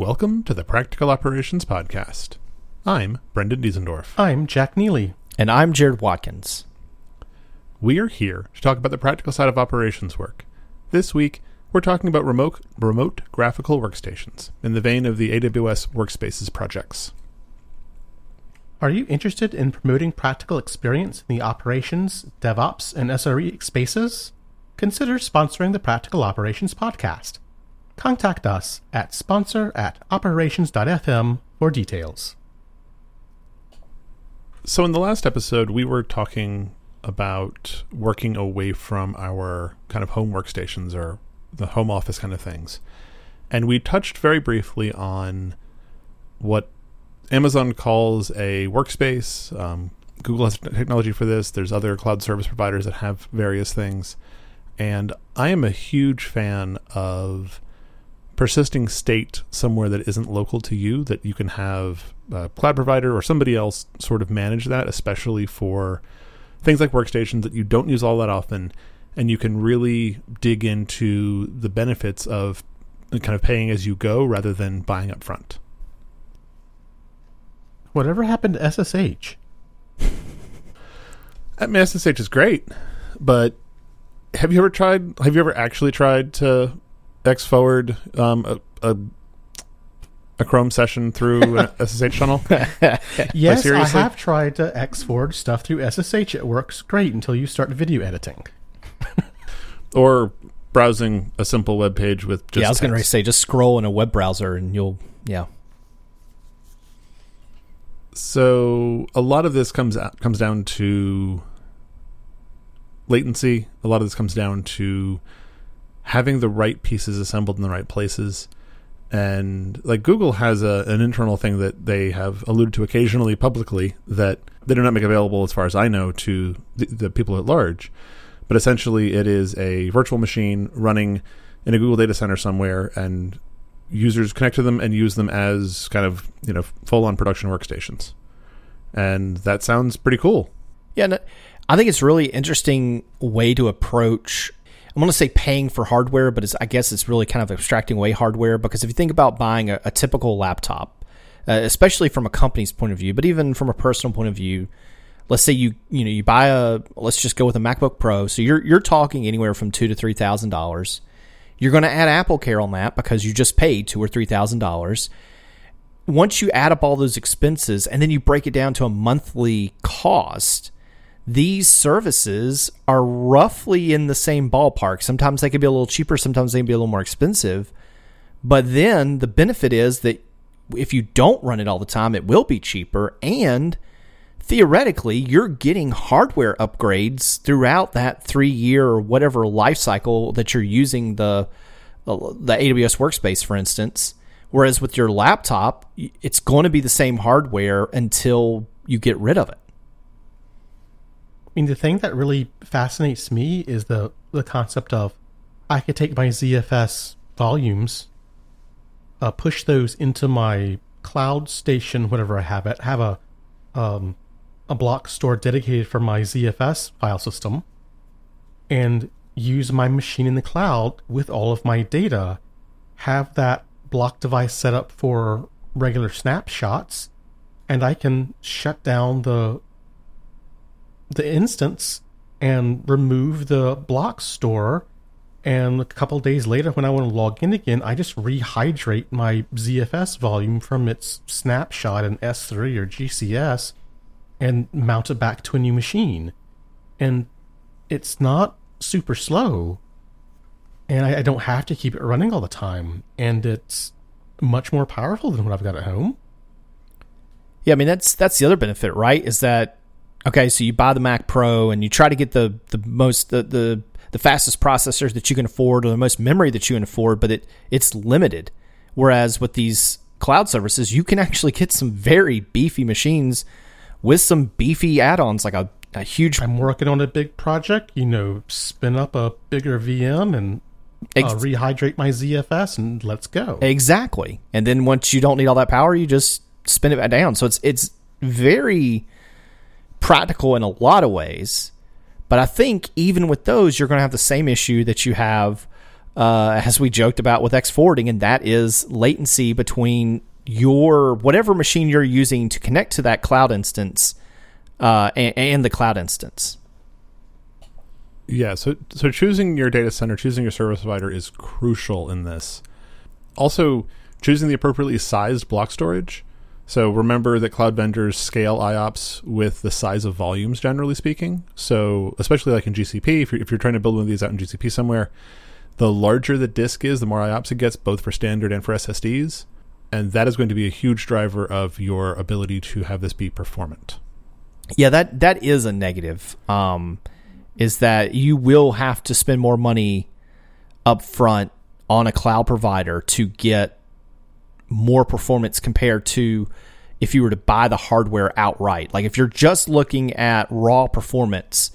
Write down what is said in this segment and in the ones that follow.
Welcome to the Practical Operations Podcast. I'm Brendan Diesendorf. I'm Jack Neely. And I'm Jared Watkins. We are here to talk about the practical side of operations work. This week, we're talking about remote, remote graphical workstations in the vein of the AWS Workspaces projects. Are you interested in promoting practical experience in the operations, DevOps, and SRE spaces? Consider sponsoring the Practical Operations Podcast. Contact us at sponsor at operations.fm for details. So, in the last episode, we were talking about working away from our kind of home workstations or the home office kind of things. And we touched very briefly on what Amazon calls a workspace. Um, Google has technology for this. There's other cloud service providers that have various things. And I am a huge fan of persisting state somewhere that isn't local to you, that you can have a cloud provider or somebody else sort of manage that, especially for things like workstations that you don't use all that often, and you can really dig into the benefits of kind of paying as you go rather than buying up front. Whatever happened to SSH? I mean, SSH is great, but have you ever tried? Have you ever actually tried to X forward um, a, a a Chrome session through an SSH tunnel? yes, I have tried to X forward stuff through SSH. It works great until you start video editing. or browsing a simple web page with just. Yeah, I was going to say just scroll in a web browser and you'll yeah. So a lot of this comes out, comes down to latency. A lot of this comes down to having the right pieces assembled in the right places and like Google has a, an internal thing that they have alluded to occasionally publicly that they do not make available, as far as I know, to the, the people at large. But essentially, it is a virtual machine running in a Google data center somewhere, and users connect to them and use them as kind of you know full on production workstations. And that sounds pretty cool. Yeah, I think it's really interesting way to approach I'm going to say paying for hardware, but I guess it's really kind of abstracting away hardware because if you think about buying a, a typical laptop, uh, especially from a company's point of view, but even from a personal point of view, let's say you you know you buy a let's just go with a MacBook Pro. So you're you're talking anywhere from two to three thousand dollars. You're going to add Apple Care on that because you just paid two or three thousand dollars. Once you add up all those expenses and then you break it down to a monthly cost, these services are roughly in the same ballpark. Sometimes they can be a little cheaper, sometimes they can be a little more expensive. But then the benefit is that if you don't run it all the time, it will be cheaper. And theoretically, you're getting hardware upgrades throughout that three year or whatever life cycle that you're using the, uh, the AWS workspace, for instance. Whereas with your laptop, it's going to be the same hardware until you get rid of it. I mean, the thing that really fascinates me is the the concept of I could take my ZFS volumes, uh, push those into my cloud station, whatever I have it, have a um, a block store dedicated for my ZFS file system, and use my machine in the cloud with all of my data. Have that block device set up for regular snapshots, and I can shut down the the instance and remove the block store. And a couple days later, when I want to log in again, I just rehydrate my ZFS volume from its snapshot in S3 or GCS and mount it back to a new machine. And it's not super slow. And I, I don't have to keep it running all the time. And it's much more powerful than what I've got at home. Yeah, I mean that's that's the other benefit, right? Is that Okay, so you buy the Mac Pro and you try to get the the most the the, the fastest processors that you can afford or the most memory that you can afford, but it it's limited. Whereas with these cloud services, you can actually get some very beefy machines with some beefy add-ons like a, a huge I'm working on a big project, you know, spin up a bigger VM and uh, rehydrate my ZFS and let's go. Exactly. And then once you don't need all that power, you just spin it back down. So it's it's very practical in a lot of ways. But I think even with those, you're going to have the same issue that you have uh, as we joked about with X forwarding, and that is latency between your whatever machine you're using to connect to that cloud instance uh, and, and the cloud instance. Yeah, so so choosing your data center, choosing your service provider is crucial in this. Also, choosing the appropriately sized block storage. So remember that cloud vendors scale IOPS with the size of volumes, generally speaking. So especially like in GCP, if you're, if you're trying to build one of these out in GCP somewhere, the larger the disk is, the more IOPS it gets, both for standard and for SSDs. And that is going to be a huge driver of your ability to have this be performant. Yeah, that that is a negative. Um, is that you will have to spend more money up front on a cloud provider to get more performance compared to if you were to buy the hardware outright. Like if you're just looking at raw performance,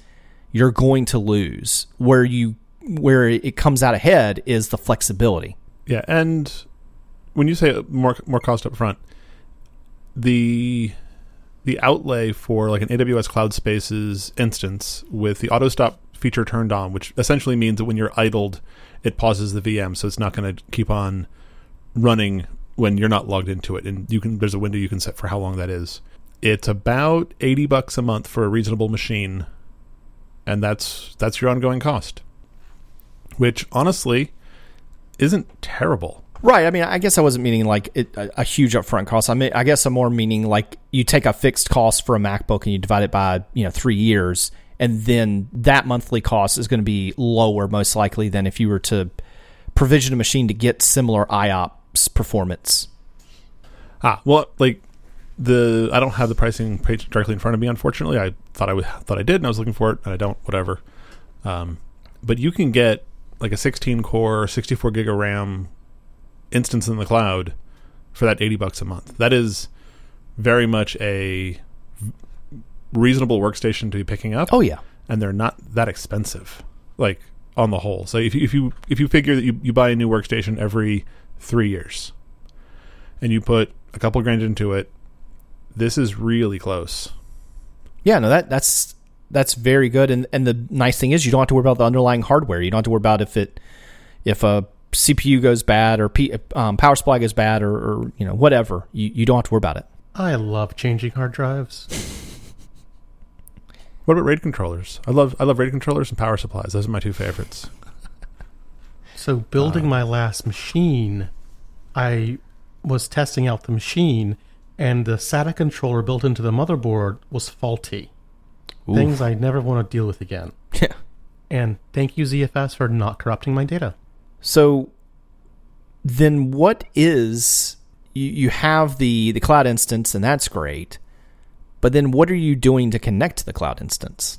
you're going to lose. Where you where it comes out ahead is the flexibility. Yeah, and when you say more more cost up front, the the outlay for like an AWS Cloud Spaces instance with the auto stop feature turned on, which essentially means that when you're idled, it pauses the VM, so it's not going to keep on running when you're not logged into it. And you can there's a window you can set for how long that is. It's about eighty bucks a month for a reasonable machine, and that's that's your ongoing cost, which honestly isn't terrible. Right. I mean, I guess I wasn't meaning like it, a, a, huge upfront cost. I mean, I guess I'm more meaning like you take a fixed cost for a MacBook and you divide it by you know three years, and then that monthly cost is going to be lower most likely than if you were to provision a machine to get similar IOPS performance. Ah, well, like the I don't have the pricing page directly in front of me. Unfortunately, I thought I would, thought I did, and I was looking for it, and I don't. Whatever. Um, but you can get like a 16 core, 64 gig of RAM instance in the cloud for that 80 bucks a month. That is very much a reasonable workstation to be picking up. Oh yeah. And they're not that expensive. Like on the whole. So if you if you if you figure that you, you buy a new workstation every 3 years and you put a couple grand into it, this is really close. Yeah, no that that's that's very good and and the nice thing is you don't have to worry about the underlying hardware. You don't have to worry about if it if a CPU goes bad or P, um, power supply goes bad or, or, you know whatever, you, you don't have to worry about it. I love changing hard drives. What about RAID controllers? I love I love RAID controllers and power supplies. Those are my two favorites. So building uh, my last machine, I was testing out the machine, and the SATA controller built into the motherboard was faulty. Oof. Things I never want to deal with again. Yeah. And thank you ZFS for not corrupting my data. So then what is you, you have the the cloud instance and that's great. But then what are you doing to connect to the cloud instance?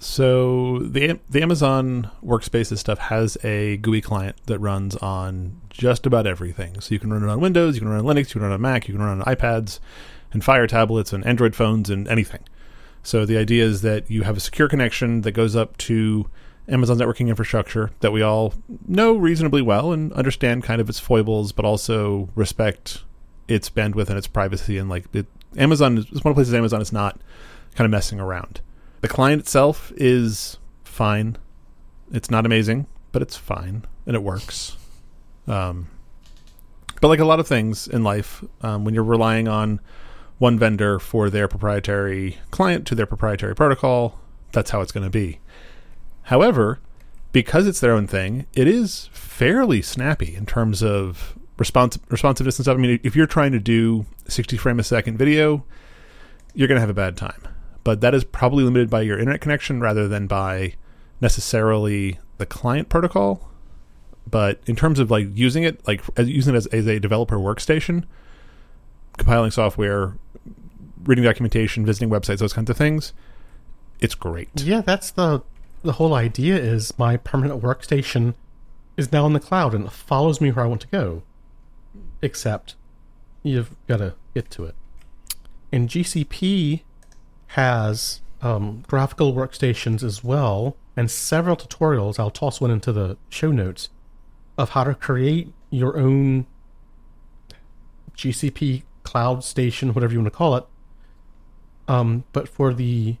So the the Amazon Workspaces stuff has a GUI client that runs on just about everything. So you can run it on Windows, you can run it on Linux, you can run it on Mac, you can run it on iPads and Fire tablets and Android phones and anything. So the idea is that you have a secure connection that goes up to Amazon's networking infrastructure that we all know reasonably well and understand kind of its foibles, but also respect its bandwidth and its privacy. And like it, Amazon is one of the places Amazon is not kind of messing around. The client itself is fine. It's not amazing, but it's fine and it works. Um, but like a lot of things in life, um, when you're relying on one vendor for their proprietary client to their proprietary protocol, that's how it's going to be. However, because it's their own thing, it is fairly snappy in terms of response responsiveness and stuff. I mean, if you're trying to do 60 frame a second video, you're going to have a bad time. But that is probably limited by your internet connection rather than by necessarily the client protocol. But in terms of like using it, like using it as, as a developer workstation, compiling software, reading documentation, visiting websites, those kinds of things, it's great. Yeah, that's the the whole idea is my permanent workstation is now in the cloud and it follows me where I want to go. Except you've got to get to it. And GCP has um, graphical workstations as well, and several tutorials. I'll toss one into the show notes of how to create your own GCP cloud station, whatever you want to call it. Um, but for the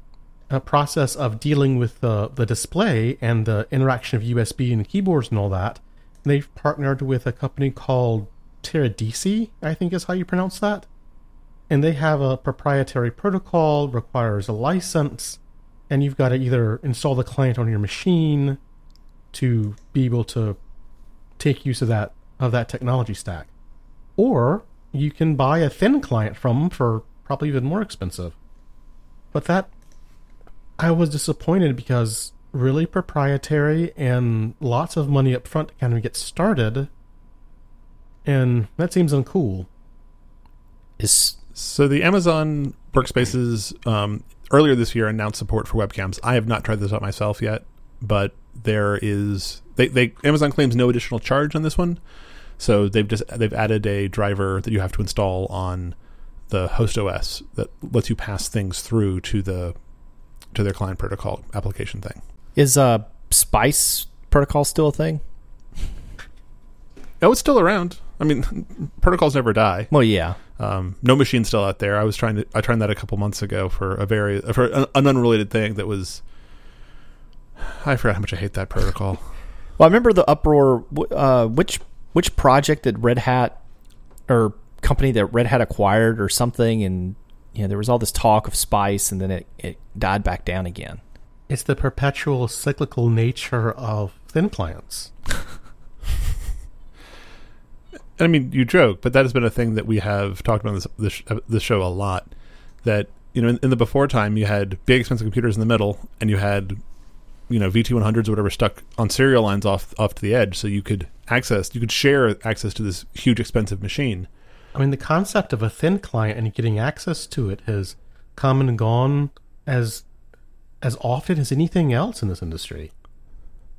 uh, process of dealing with the, the display and the interaction of USB and keyboards and all that, they've partnered with a company called Teradici, I think is how you pronounce that. And they have a proprietary protocol, requires a license, and you've got to either install the client on your machine to be able to take use of that of that technology stack. Or you can buy a thin client from them for probably even more expensive. But that I was disappointed because really proprietary and lots of money up front to kind of get started. And that seems uncool. Is So the Amazon workspaces um, earlier this year announced support for webcams. I have not tried this out myself yet, but there is they, they Amazon claims no additional charge on this one. So they've just they've added a driver that you have to install on the host OS that lets you pass things through to the to their client protocol application thing. is uh Spice protocol still a thing? Oh, it's still around. I mean, protocols never die. Well, yeah. Um, NoMachine's still out there. I was trying to I tried that a couple months ago for a very for an, an unrelated thing that was. I forgot how much I hate that protocol. Well, I remember the uproar. Uh, which which project that Red Hat or company that Red Hat acquired or something, and you know there was all this talk of Spice, and then it, it died back down again. It's the perpetual cyclical nature of thin clients. I mean, you joke, but that has been a thing that we have talked about this this, uh, this show a lot. That you know, in, in the before time, you had big expensive computers in the middle, and you had you know VT one hundreds or whatever stuck on serial lines off off to the edge, so you could access, you could share access to this huge expensive machine. I mean, the concept of a thin client and getting access to it has come and gone as as often as anything else in this industry.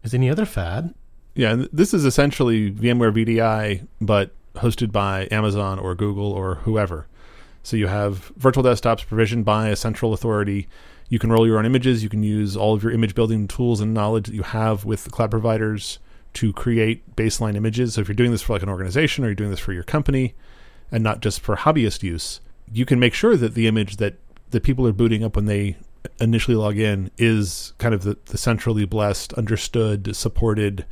As any other fad. Yeah, and this is essentially VMware VDI, but hosted by Amazon or Google or whoever. So you have virtual desktops provisioned by a central authority. You can roll your own images. You can use all of your image building tools and knowledge that you have with the cloud providers to create baseline images. So if you're doing this for like an organization or you're doing this for your company and not just for hobbyist use, you can make sure that the image that the people are booting up when they initially log in is kind of the, the centrally blessed, understood, supported,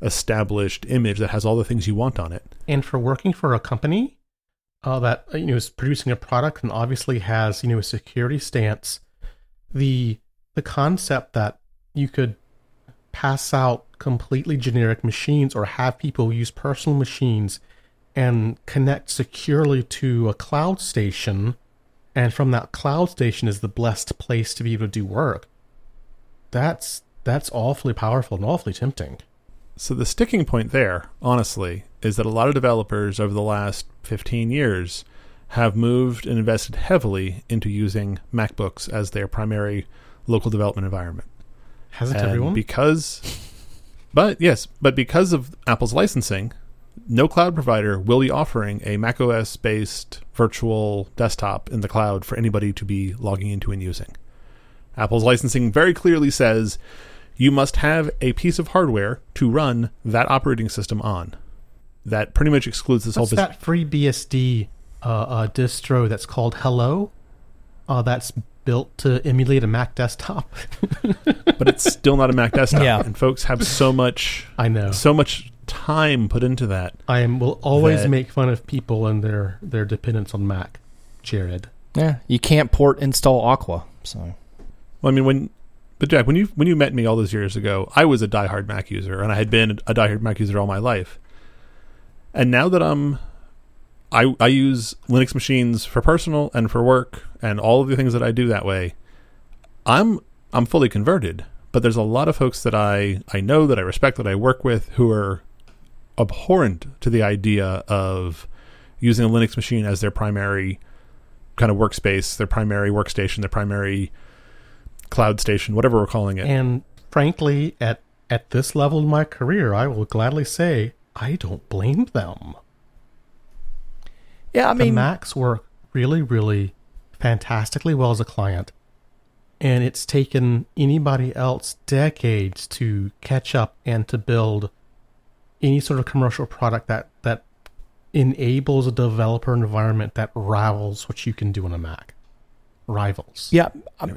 established image that has all the things you want on it. And for working for a company uh, that you know is producing a product and obviously has you know a security stance, the the concept that you could pass out completely generic machines or have people use personal machines and connect securely to a cloud station and from that cloud station is the blessed place to be able to do work that's that's awfully powerful and awfully tempting So the sticking point there, honestly, is that a lot of developers over the last 15 years have moved and invested heavily into using MacBooks as their primary local development environment. hasn't And everyone Because but yes, but because of Apple's licensing, no cloud provider will be offering a macOS based virtual desktop in the cloud for anybody to be logging into and using. Apple's licensing very clearly says you must have a piece of hardware to run that operating system on. That pretty much excludes this What's whole business. that FreeBSD uh, uh, distro that's called Hello? Uh, that's built to emulate a Mac desktop. but it's still not a Mac desktop. Yeah. And folks have so much I know. so much time put into that. I am, will always That- make fun of people and their their dependence on Mac. Jared, Yeah, you can't port install Aqua. So Well, I mean, when but Jack, when you when you met me all those years ago, I was a diehard Mac user, and I had been a diehard Mac user all my life. And now that I'm, I I use Linux machines for personal and for work, and all of the things that I do that way. I'm I'm fully converted, but there's a lot of folks that I I know that I respect that I work with who are abhorrent to the idea of using a Linux machine as their primary kind of workspace, their primary workstation, their primary cloud station, whatever we're calling it. and frankly, at at this level in my career, I will gladly say I don't blame them. yeah, I mean, the mean, Macs work really, really fantastically well as a client. And it's taken anybody else decades to catch up and to build any sort of commercial product that, that enables a developer environment that rivals what you can do on a Mac. Rivals. yeah, I'm,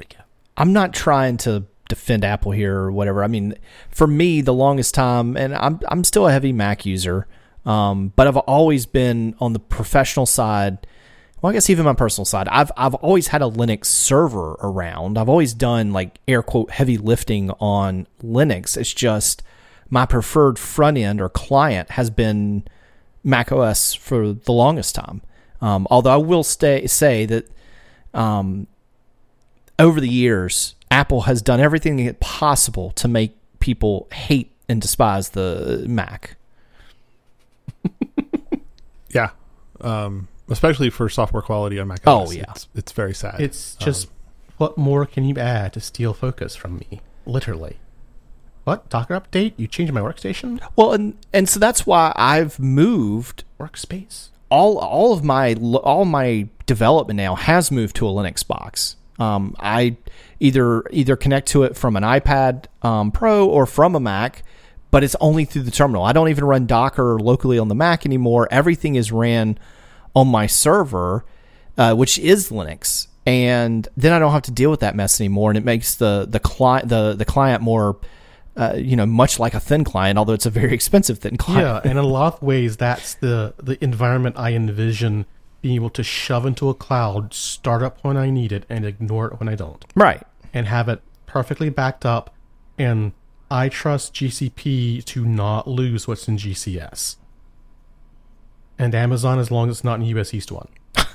I'm not trying to defend Apple here or whatever. I mean, for me, the longest time, and I'm I'm still a heavy Mac user, um, but I've always been on the professional side. Well, I guess even my personal side, I've I've always had a Linux server around. I've always done like air quote heavy lifting on Linux. It's just my preferred front end or client has been Mac OS for the longest time. Um, although I will stay, say that um, over the years, Apple has done everything possible to make people hate and despise the Mac. yeah, um, especially for software quality on Mac. Oh, yeah. it's, it's very sad. It's just Um, what more can you add to steal focus from me? Literally. What? Docker update? You changed my workstation? Well, and and so that's why I've moved Workspace? all all of my all my development now has moved to a Linux box. Um, I either either connect to it from an iPad um, Pro or from a Mac, but it's only through the terminal. I don't even run Docker locally on the Mac anymore. Everything is ran on my server, uh, which is Linux, and then I don't have to deal with that mess anymore, and it makes the the client the the client more. Uh, you know, much like a thin client, although it's a very expensive thin client. Yeah, and in a lot of ways, that's the, the environment I envision being able to shove into a cloud, start up when I need it, and ignore it when I don't. Right. and have it perfectly backed up. And I trust GCP to not lose what's in GCS. And Amazon, as long as it's not in US East 1.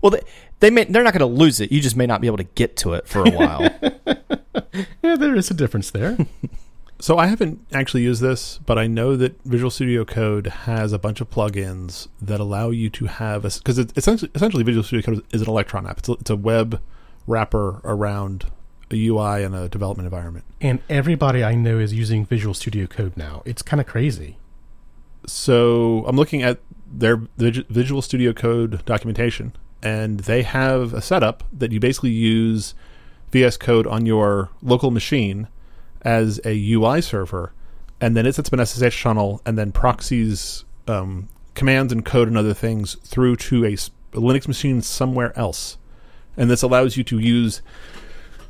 Well, they, they may they're not going to lose it. You just may not be able to get to it for a while. Yeah, there is a difference there. So I haven't actually used this, but I know that Visual Studio Code has a bunch of plugins that allow you to have a because it's essentially, essentially Visual Studio Code is an Electron app. It's a, it's a web wrapper around a UI and a development environment. and everybody I know is using Visual Studio Code now. It's kind of crazy. So I'm looking at their Visual Studio Code documentation, and they have a setup that you basically use VS Code on your local machine as a UI server, and then it sets up an SSH channel and then proxies um, commands and code and other things through to a Linux machine somewhere else. And this allows you to use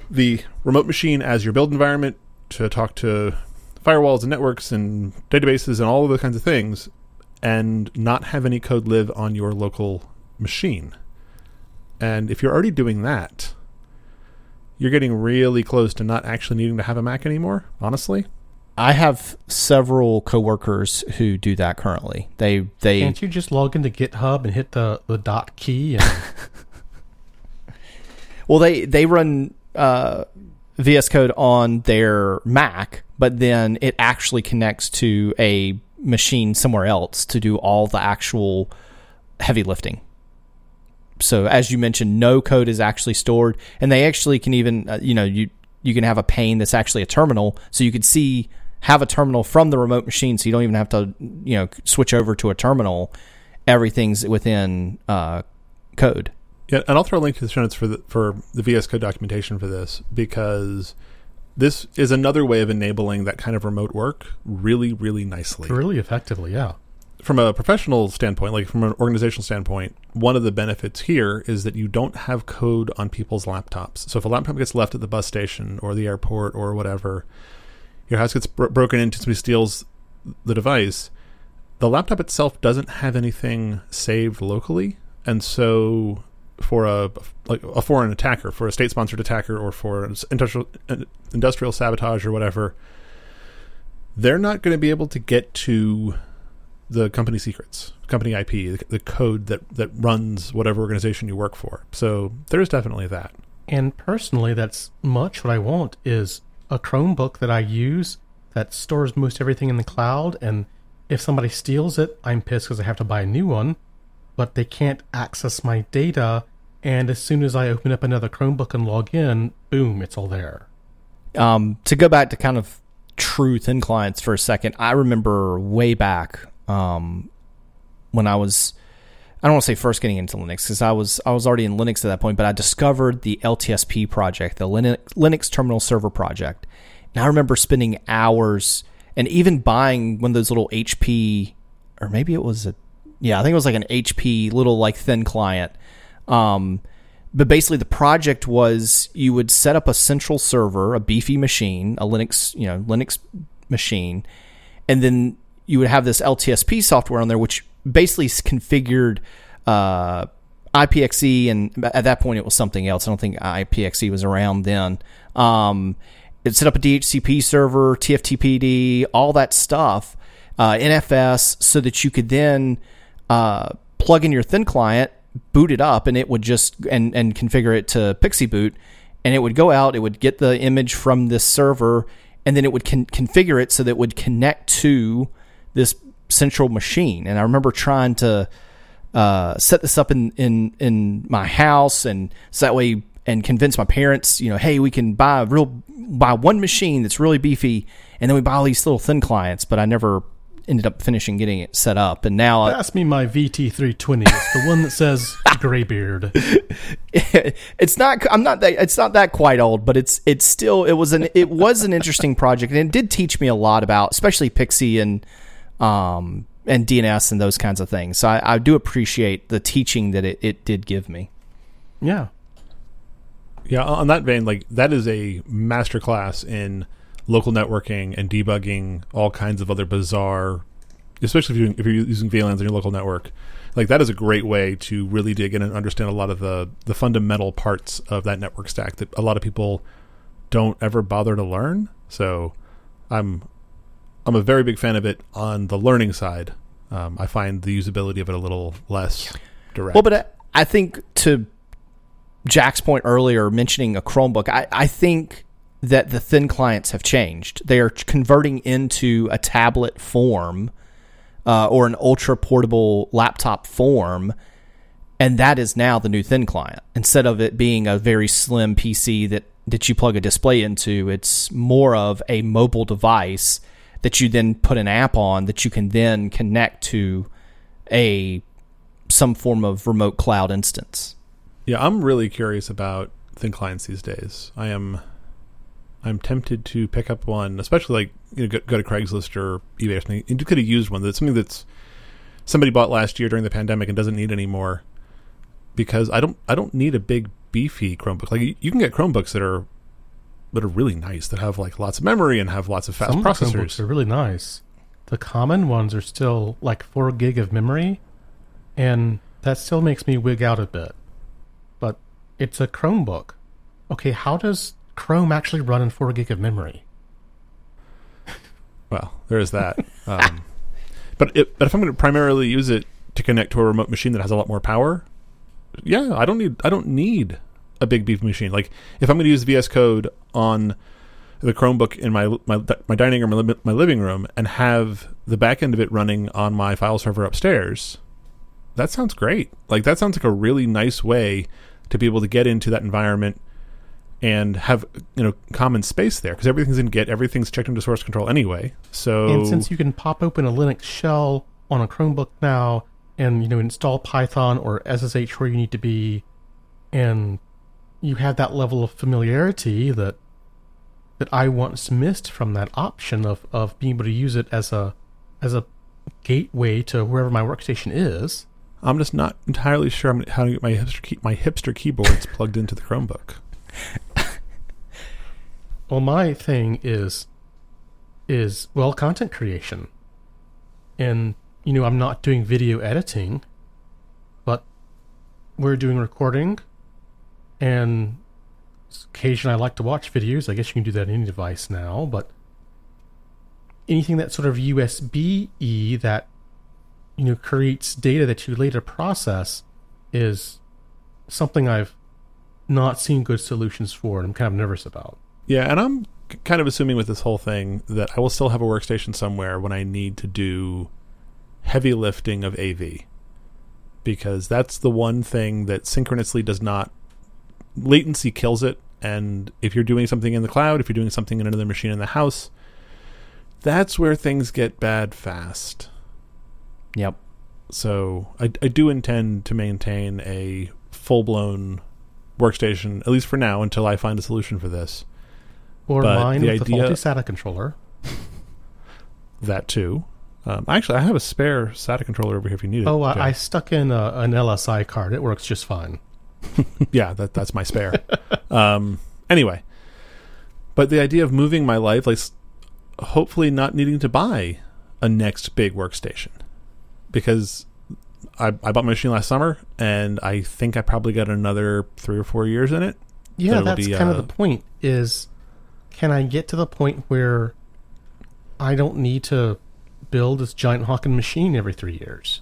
the remote machine as your build environment to talk to firewalls and networks and databases and all of those kinds of things and not have any code live on your local machine. And if you're already doing that, you're getting really close to not actually needing to have a Mac anymore, honestly. I have several coworkers who do that currently. They they Can't you just log into GitHub and hit the, the dot key? And well they they run uh, VS Code on their Mac, but then it actually connects to a machine somewhere else to do all the actual heavy lifting. So as you mentioned, no code is actually stored, and they actually can even uh, you know you you can have a pane that's actually a terminal, so you can see have a terminal from the remote machine, so you don't even have to you know switch over to a terminal. Everything's within uh, code. Yeah, and I'll throw a link to the show notes for the for the VS Code documentation for this because this is another way of enabling that kind of remote work really, really nicely. really effectively, yeah. From a professional standpoint, like from an organizational standpoint, one of the benefits here is that you don't have code on people's laptops. So if a laptop gets left at the bus station or the airport or whatever, your house gets bro- broken into, somebody steals the device, the laptop itself doesn't have anything saved locally, and so for a like a foreign attacker, for a state-sponsored attacker, or for industrial uh, industrial sabotage or whatever, they're not going to be able to get to the company secrets, company IP, the, the code that that runs whatever organization you work for. So there is definitely that. And personally, that's much what I want is a Chromebook that I use that stores most everything in the cloud. And if somebody steals it, I'm pissed because I have to buy a new one. But they can't access my data. And as soon as I open up another Chromebook and log in, boom, it's all there. Um, to go back to kind of true thin clients for a second, I remember way back um, when I was I don't want to say first getting into Linux because I was I was already in Linux at that point, but I discovered the LTSP project, the Linux, Linux Terminal Server project, and I remember spending hours and even buying one of those little HP or maybe it was a yeah I think it was like an HP little like thin client. Um, but basically the project was you would set up a central server, a beefy machine, a Linux, you know, Linux machine, and then you would have this LTSP software on there, which basically configured uh, IPXE, and at that point it was something else. I don't think IPXE was around then. Um, it set up a DHCP server, TFTPD, all that stuff, uh, NFS, so that you could then uh, plug in your thin client, boot it up, and it would just and and configure it to PXE boot, and it would go out. It would get the image from this server, and then it would con- configure it so that it would connect to this central machine. And I remember trying to uh, set this up in, in in my house, and so that way, and convince my parents, you know, hey, we can buy a real buy one machine that's really beefy, and then we buy all these little thin clients. But I never ended up finishing getting it set up, and now I- Pass me my VT320. It's the one that says Graybeard. it's not i'm not that it's not that quite old but it's it's still it was an it was an interesting project and it did teach me a lot about especially PXE and um and dns and those kinds of things so i, I do appreciate the teaching that it, it did give me Yeah. Yeah, on that vein, like that is a masterclass in local networking and debugging all kinds of other bizarre, especially if you're, if you're using VLANs in your local network. Like that is a great way to really dig in and understand a lot of the the fundamental parts of that network stack that a lot of people don't ever bother to learn. So, I'm I'm a very big fan of it on the learning side. Um, I find the usability of it a little less direct. well but I, I think to jack's point earlier mentioning a chromebook I, I think that the thin clients have changed they are converting into a tablet form uh, or an ultra portable laptop form and that is now the new thin client instead of it being a very slim pc that that you plug a display into it's more of a mobile device that you then put an app on that you can then connect to a some form of remote cloud instance Yeah, I'm really curious about thin clients these days. I am, I'm tempted to pick up one, especially like you know, go, go to Craigslist or eBay or something. You could have used one that's something that's somebody bought last year during the pandemic and doesn't need anymore. Because I don't, I don't need a big beefy Chromebook. Like you, you can get Chromebooks that are that are really nice that have like lots of memory and have lots of fast Some of the processors. Chromebooks are really nice. The common ones are still like four gig of memory, and that still makes me wig out a bit. But it's a Chromebook. Okay, how does Chrome actually run in four gig of memory? Well, there is that. um, but it, but if I'm going to primarily use it to connect to a remote machine that has a lot more power, yeah, I don't need I don't need a big beef machine. Like if I'm going to use VS Code on the Chromebook in my my my dining room, my, my living room, and have the back end of it running on my file server upstairs, that sounds great. Like that sounds like a really nice way to be able to get into that environment and have you know common space there because everything's in Git, everything's checked into source control anyway. So And since you can pop open a Linux shell on a Chromebook now, and you know install Python or SSH where you need to be, and you have that level of familiarity that that I once missed from that option of of being able to use it as a as a gateway to wherever my workstation is. I'm just not entirely sure I'm, how to get my hipster key, my hipster keyboards plugged into the Chromebook. Well, my thing is is well content creation, and you know I'm not doing video editing, but we're doing recording, and occasionally I like to watch videos. I guess you can do that on any device now, but anything that's sort of USB e that you know creates data that you later process is something I've not seen good solutions for, and I'm kind of nervous about. Yeah, and I'm kind of assuming with this whole thing that I will still have a workstation somewhere when I need to do heavy lifting of AV. Because that's the one thing that synchronously does not latency kills it and if you're doing something in the cloud, if you're doing something in another machine in the house, that's where things get bad fast. Yep. So I, I do intend to maintain a full blown workstation, at least for now, until I find a solution for this. Or But mine the with the faulty SATA controller. That too. Um, actually, I have a spare SATA controller over here if you need it. Oh, Jay. I, I stuck in a, an LSI card. It works just fine. yeah, that that's my spare. um, anyway, but the idea of moving my life, like hopefully not needing to buy a next big workstation, because I, I bought my machine last summer, and I think I probably got another three or four years in it. Yeah, That'll that's be, kind uh, of the point. Is can I get to the point where I don't need to build this giant Hawking machine every three years?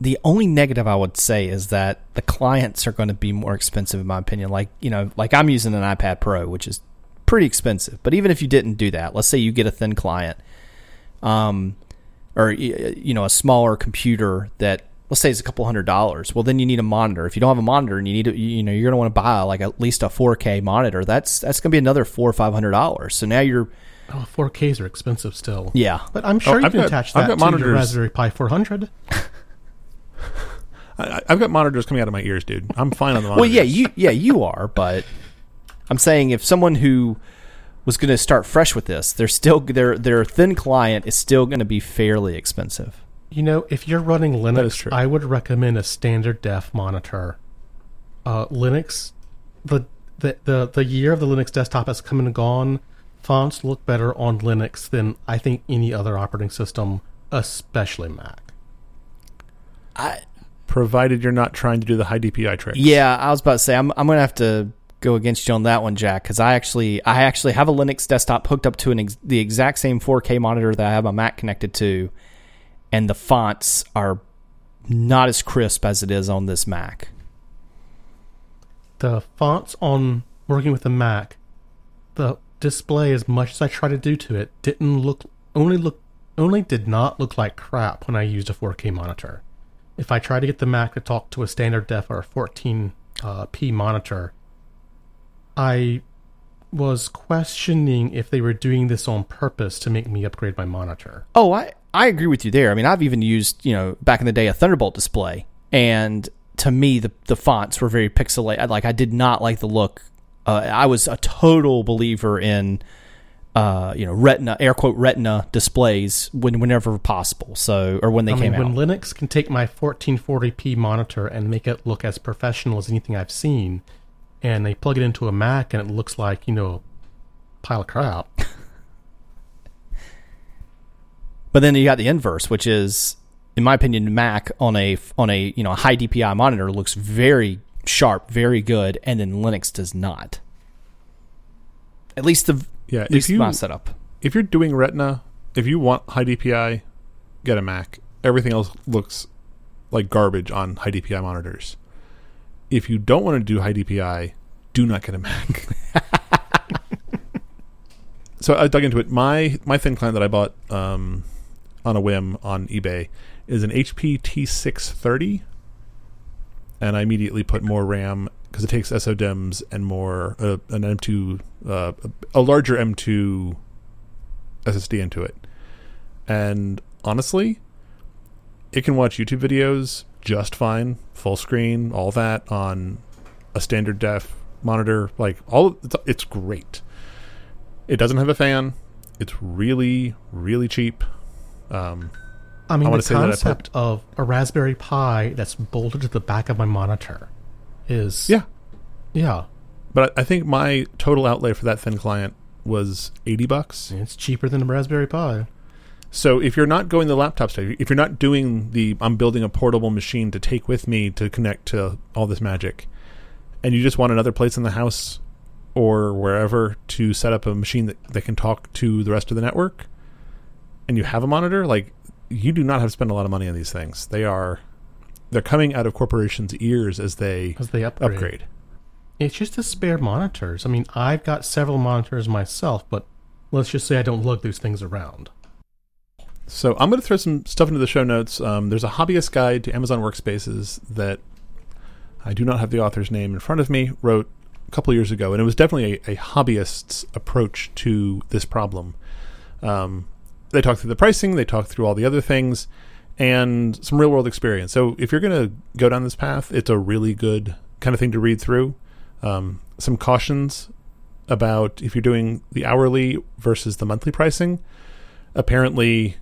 The the only negative I would say is that the clients are going to be more expensive in my opinion. Like you know, like I'm using an iPad Pro, which is pretty expensive. But even if you didn't do that, let's say you get a thin client, um, or you know, a smaller computer that let's say it's a couple hundred dollars. Well, then you need a monitor. If you don't have a monitor and you need to, you know, you're going to want to buy like at least a 4K monitor. That's that's going to be another four or five hundred dollars. So now you're Oh, 4Ks are expensive still. yeah. But I'm sure you I've can got- attach I've that got to your Raspberry Pi 400. I, I've got monitors coming out of my ears, dude. I'm fine on the Well, yeah, you yeah you are, but I'm saying if someone who was going to start fresh with this, they're still their their thin client is still going to be fairly expensive. You know, if you're running is Linux, true. I would recommend a standard def monitor. Uh, Linux, the, the the the year of the Linux desktop has come and gone. Fonts look better on Linux than I think any other operating system, especially Mac. I provided you're not trying to do the high DPI trick. yeah, I was about to say I'm I'm going to have to go against you on that one, Jack, because I actually I actually have a Linux desktop hooked up to an ex- the exact same 4K monitor that I have my Mac connected to, and the fonts are not as crisp as it is on this Mac. The fonts on working with the Mac, the display, as much as I try to do to it, didn't look only look only did not look like crap when I used a 4K monitor. If I tried to get the Mac to talk to a standard def or a 14 uh, monitor, I was questioning if they were doing this on purpose to make me upgrade my monitor. Oh, I, I agree with you there. I mean, I've even used, you know, back in the day a Thunderbolt display, and to me, the the fonts were very pixelated. Like, I did not like the look. Uh, I was a total believer in, uh, you know, Retina, air quote Retina displays when whenever possible. So, or when they I came mean, out. when Linux can take my 1440p monitor and make it look as professional as anything I've seen, and they plug it into a Mac and it looks like, you know, a pile of crap. But then you got the inverse, which is, in my opinion, Mac on a on a you know a high DPI monitor looks very sharp, very good, and then Linux does not. At least the Yeah, if you my setup. if you're doing Retina, if you want high DPI, get a Mac. Everything else looks like garbage on high DPI monitors. If you don't want to do high DPI, do not get a Mac. so I dug into it. My my thin client that I bought um, on a whim on eBay is an HP T630, and I immediately put more RAM because it takes SODIMMs and more uh, an M2 uh, a larger M2 SSD into it. And honestly, it can watch YouTube videos just fine, full screen, all that on a standard def monitor. Like all, it's, it's great. It doesn't have a fan. It's really, really cheap. Um, I mean, I the I put- concept of a Raspberry Pi that's bolted to the back of my monitor is yeah, yeah, but I think my total outlay for that thin client was eighty bucks. it's cheaper than a Raspberry Pi. So if you're not going the laptop stuff, if you're not doing the I'm building a portable machine to take with me to connect to all this magic, and you just want another place in the house or wherever to set up a machine that, that can talk to the rest of the network, and you have a monitor, like you do not have to spend a lot of money on these things. They are they're coming out of corporations' ears as they As they upgrade. upgrade. It's just the spare monitors. I mean, I've got several monitors myself, but let's just say I don't lug those things around. So I'm going to throw some stuff into the show notes. Um, there's a hobbyist guide to Amazon Workspaces that I do not have the author's name in front of me. Wrote a couple years ago, and it was definitely a, a hobbyist's approach to this problem. Um, they talk through the pricing, they talk through all the other things, and some real world experience. So if you're going to go down this path, it's a really good kind of thing to read through. Um, some cautions about if you're doing the hourly versus the monthly pricing. Apparently,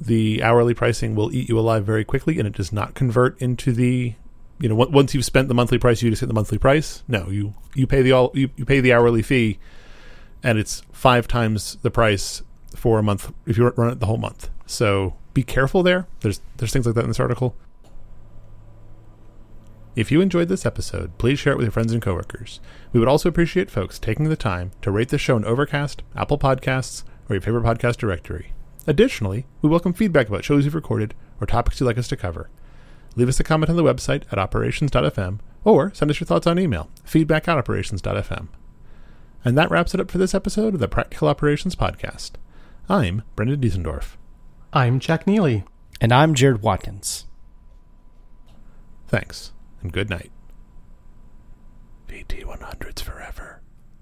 the hourly pricing will eat you alive very quickly, and it does not convert into the you know, on- once you've spent the monthly price, you just get the monthly price. No, you you pay the all you, you pay the hourly fee, and it's five times the price for a month if you run it the whole month. So be careful there. There's there's things like that in this article. If you enjoyed this episode, please share it with your friends and coworkers. We would also appreciate folks taking the time to rate the show on Overcast, Apple Podcasts, or your favorite podcast directory. Additionally, we welcome feedback about shows you've recorded or topics you'd like us to cover. Leave us a comment on the website at operations.fm or send us your thoughts on email, feedback at operations.fm. And that wraps it up for this episode of the Practical Operations Podcast. I'm Brendan Diesendorf. I'm Jack Neely. And I'm Jared Watkins. Thanks, and good night. VT100s forever.